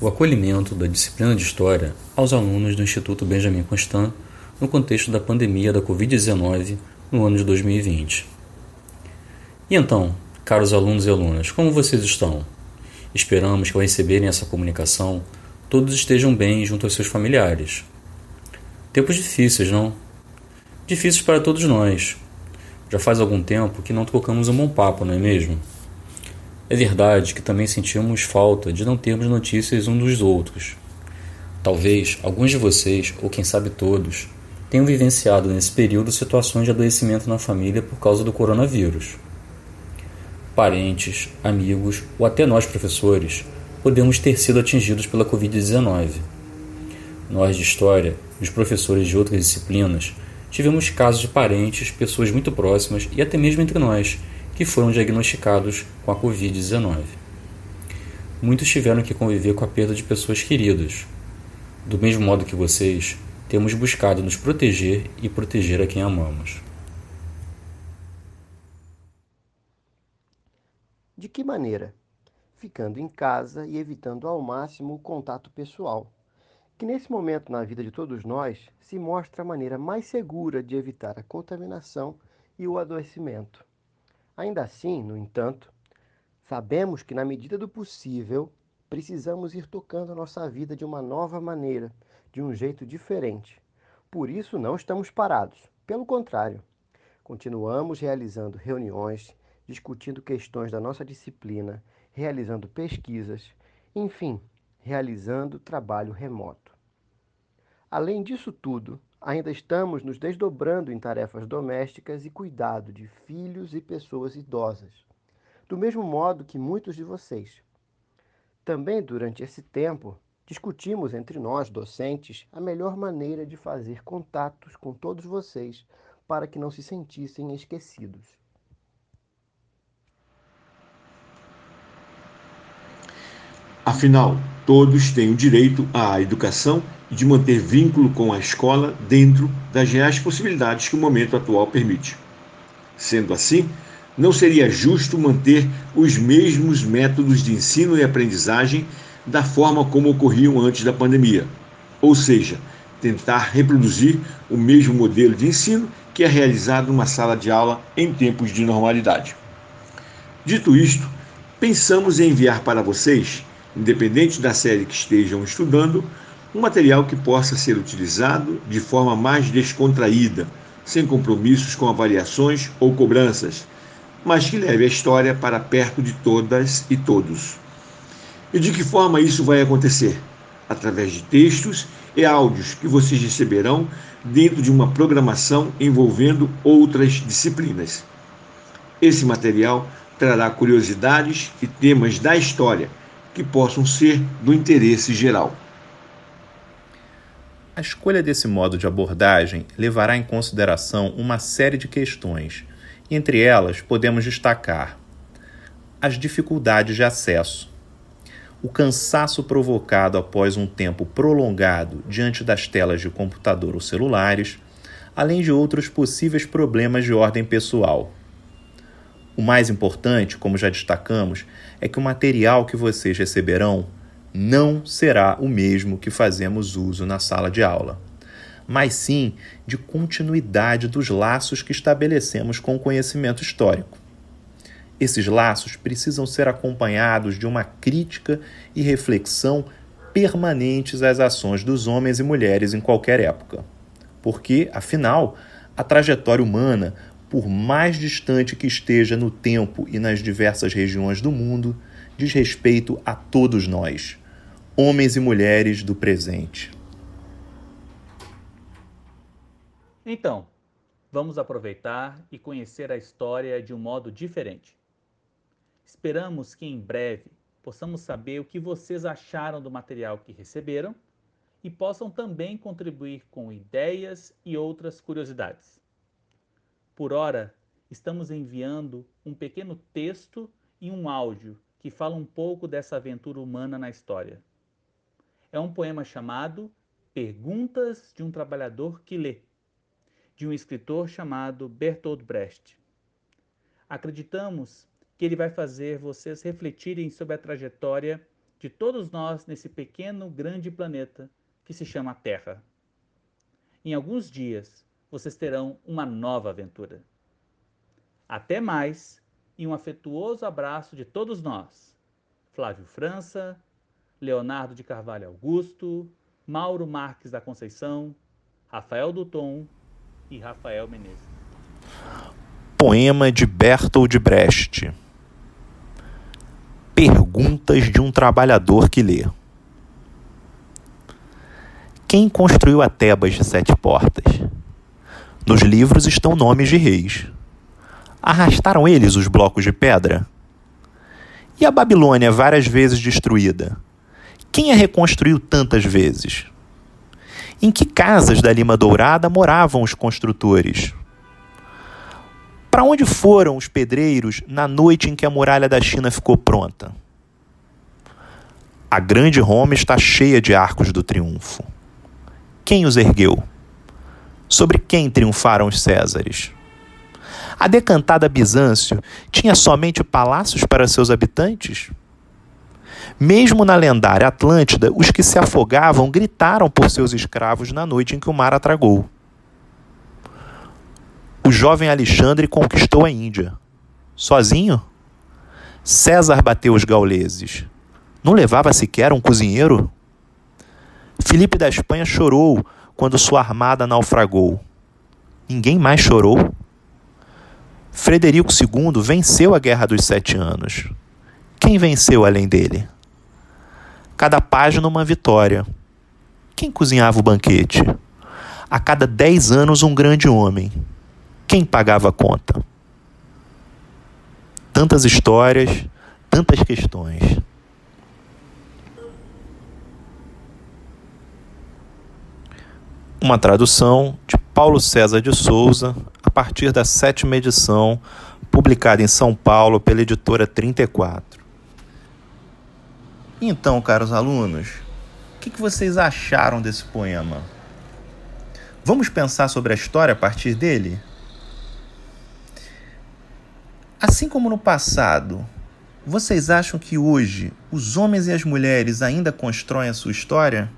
o acolhimento da disciplina de História aos alunos do Instituto Benjamin Constant no contexto da pandemia da Covid-19 no ano de 2020. E então, caros alunos e alunas, como vocês estão? Esperamos que ao receberem essa comunicação, todos estejam bem junto aos seus familiares. Tempos difíceis, não? Difíceis para todos nós. Já faz algum tempo que não trocamos um bom papo, não é mesmo? É verdade que também sentimos falta de não termos notícias uns dos outros. Talvez alguns de vocês, ou quem sabe todos, tenham vivenciado nesse período situações de adoecimento na família por causa do coronavírus. Parentes, amigos ou até nós professores podemos ter sido atingidos pela Covid-19. Nós de História, os professores de outras disciplinas, tivemos casos de parentes, pessoas muito próximas e até mesmo entre nós que foram diagnosticados com a Covid-19. Muitos tiveram que conviver com a perda de pessoas queridas. Do mesmo modo que vocês, temos buscado nos proteger e proteger a quem amamos. De que maneira? Ficando em casa e evitando ao máximo o contato pessoal, que nesse momento na vida de todos nós se mostra a maneira mais segura de evitar a contaminação e o adoecimento. Ainda assim, no entanto, sabemos que, na medida do possível, precisamos ir tocando a nossa vida de uma nova maneira, de um jeito diferente. Por isso, não estamos parados. Pelo contrário, continuamos realizando reuniões, discutindo questões da nossa disciplina, realizando pesquisas, enfim, realizando trabalho remoto. Além disso tudo, ainda estamos nos desdobrando em tarefas domésticas e cuidado de filhos e pessoas idosas, do mesmo modo que muitos de vocês. Também durante esse tempo, discutimos entre nós, docentes, a melhor maneira de fazer contatos com todos vocês para que não se sentissem esquecidos. Afinal, todos têm o direito à educação e de manter vínculo com a escola dentro das reais possibilidades que o momento atual permite. Sendo assim, não seria justo manter os mesmos métodos de ensino e aprendizagem da forma como ocorriam antes da pandemia, ou seja, tentar reproduzir o mesmo modelo de ensino que é realizado numa sala de aula em tempos de normalidade. Dito isto, pensamos em enviar para vocês, independente da série que estejam estudando, um material que possa ser utilizado de forma mais descontraída, sem compromissos com avaliações ou cobranças, mas que leve a história para perto de todas e todos. E de que forma isso vai acontecer? Através de textos e áudios que vocês receberão dentro de uma programação envolvendo outras disciplinas. Esse material trará curiosidades e temas da história que possam ser do interesse geral. A escolha desse modo de abordagem levará em consideração uma série de questões. Entre elas, podemos destacar as dificuldades de acesso, o cansaço provocado após um tempo prolongado diante das telas de computador ou celulares, além de outros possíveis problemas de ordem pessoal. O mais importante, como já destacamos, é que o material que vocês receberão não será o mesmo que fazemos uso na sala de aula, mas sim de continuidade dos laços que estabelecemos com o conhecimento histórico. Esses laços precisam ser acompanhados de uma crítica e reflexão permanentes às ações dos homens e mulheres em qualquer época. Porque, afinal, a trajetória humana, por mais distante que esteja no tempo e nas diversas regiões do mundo, diz respeito a todos nós homens e mulheres do presente. Então, vamos aproveitar e conhecer a história de um modo diferente. Esperamos que em breve possamos saber o que vocês acharam do material que receberam e possam também contribuir com ideias e outras curiosidades. Por hora, estamos enviando um pequeno texto e um áudio que fala um pouco dessa aventura humana na história é um poema chamado Perguntas de um Trabalhador que Lê, de um escritor chamado Bertolt Brecht. Acreditamos que ele vai fazer vocês refletirem sobre a trajetória de todos nós nesse pequeno, grande planeta que se chama Terra. Em alguns dias, vocês terão uma nova aventura. Até mais e um afetuoso abraço de todos nós. Flávio França, Leonardo de Carvalho Augusto, Mauro Marques da Conceição, Rafael Duton e Rafael Menezes. Poema de Bertold Brecht. Perguntas de um trabalhador que lê. Quem construiu a Tebas de sete portas? Nos livros estão nomes de reis. Arrastaram eles os blocos de pedra? E a Babilônia, várias vezes destruída? Quem a reconstruiu tantas vezes? Em que casas da Lima Dourada moravam os construtores? Para onde foram os pedreiros na noite em que a muralha da China ficou pronta? A grande Roma está cheia de arcos do triunfo. Quem os ergueu? Sobre quem triunfaram os Césares? A decantada Bizâncio tinha somente palácios para seus habitantes? Mesmo na lendária Atlântida, os que se afogavam gritaram por seus escravos na noite em que o mar atragou. O jovem Alexandre conquistou a Índia. Sozinho? César bateu os gauleses. Não levava sequer um cozinheiro? Filipe da Espanha chorou quando sua armada naufragou. Ninguém mais chorou? Frederico II venceu a Guerra dos Sete Anos. Quem venceu além dele? Cada página uma vitória. Quem cozinhava o banquete? A cada dez anos um grande homem. Quem pagava a conta? Tantas histórias, tantas questões. Uma tradução de Paulo César de Souza, a partir da sétima edição, publicada em São Paulo pela editora 34. Então, caros alunos, o que vocês acharam desse poema? Vamos pensar sobre a história a partir dele? Assim como no passado, vocês acham que hoje os homens e as mulheres ainda constroem a sua história?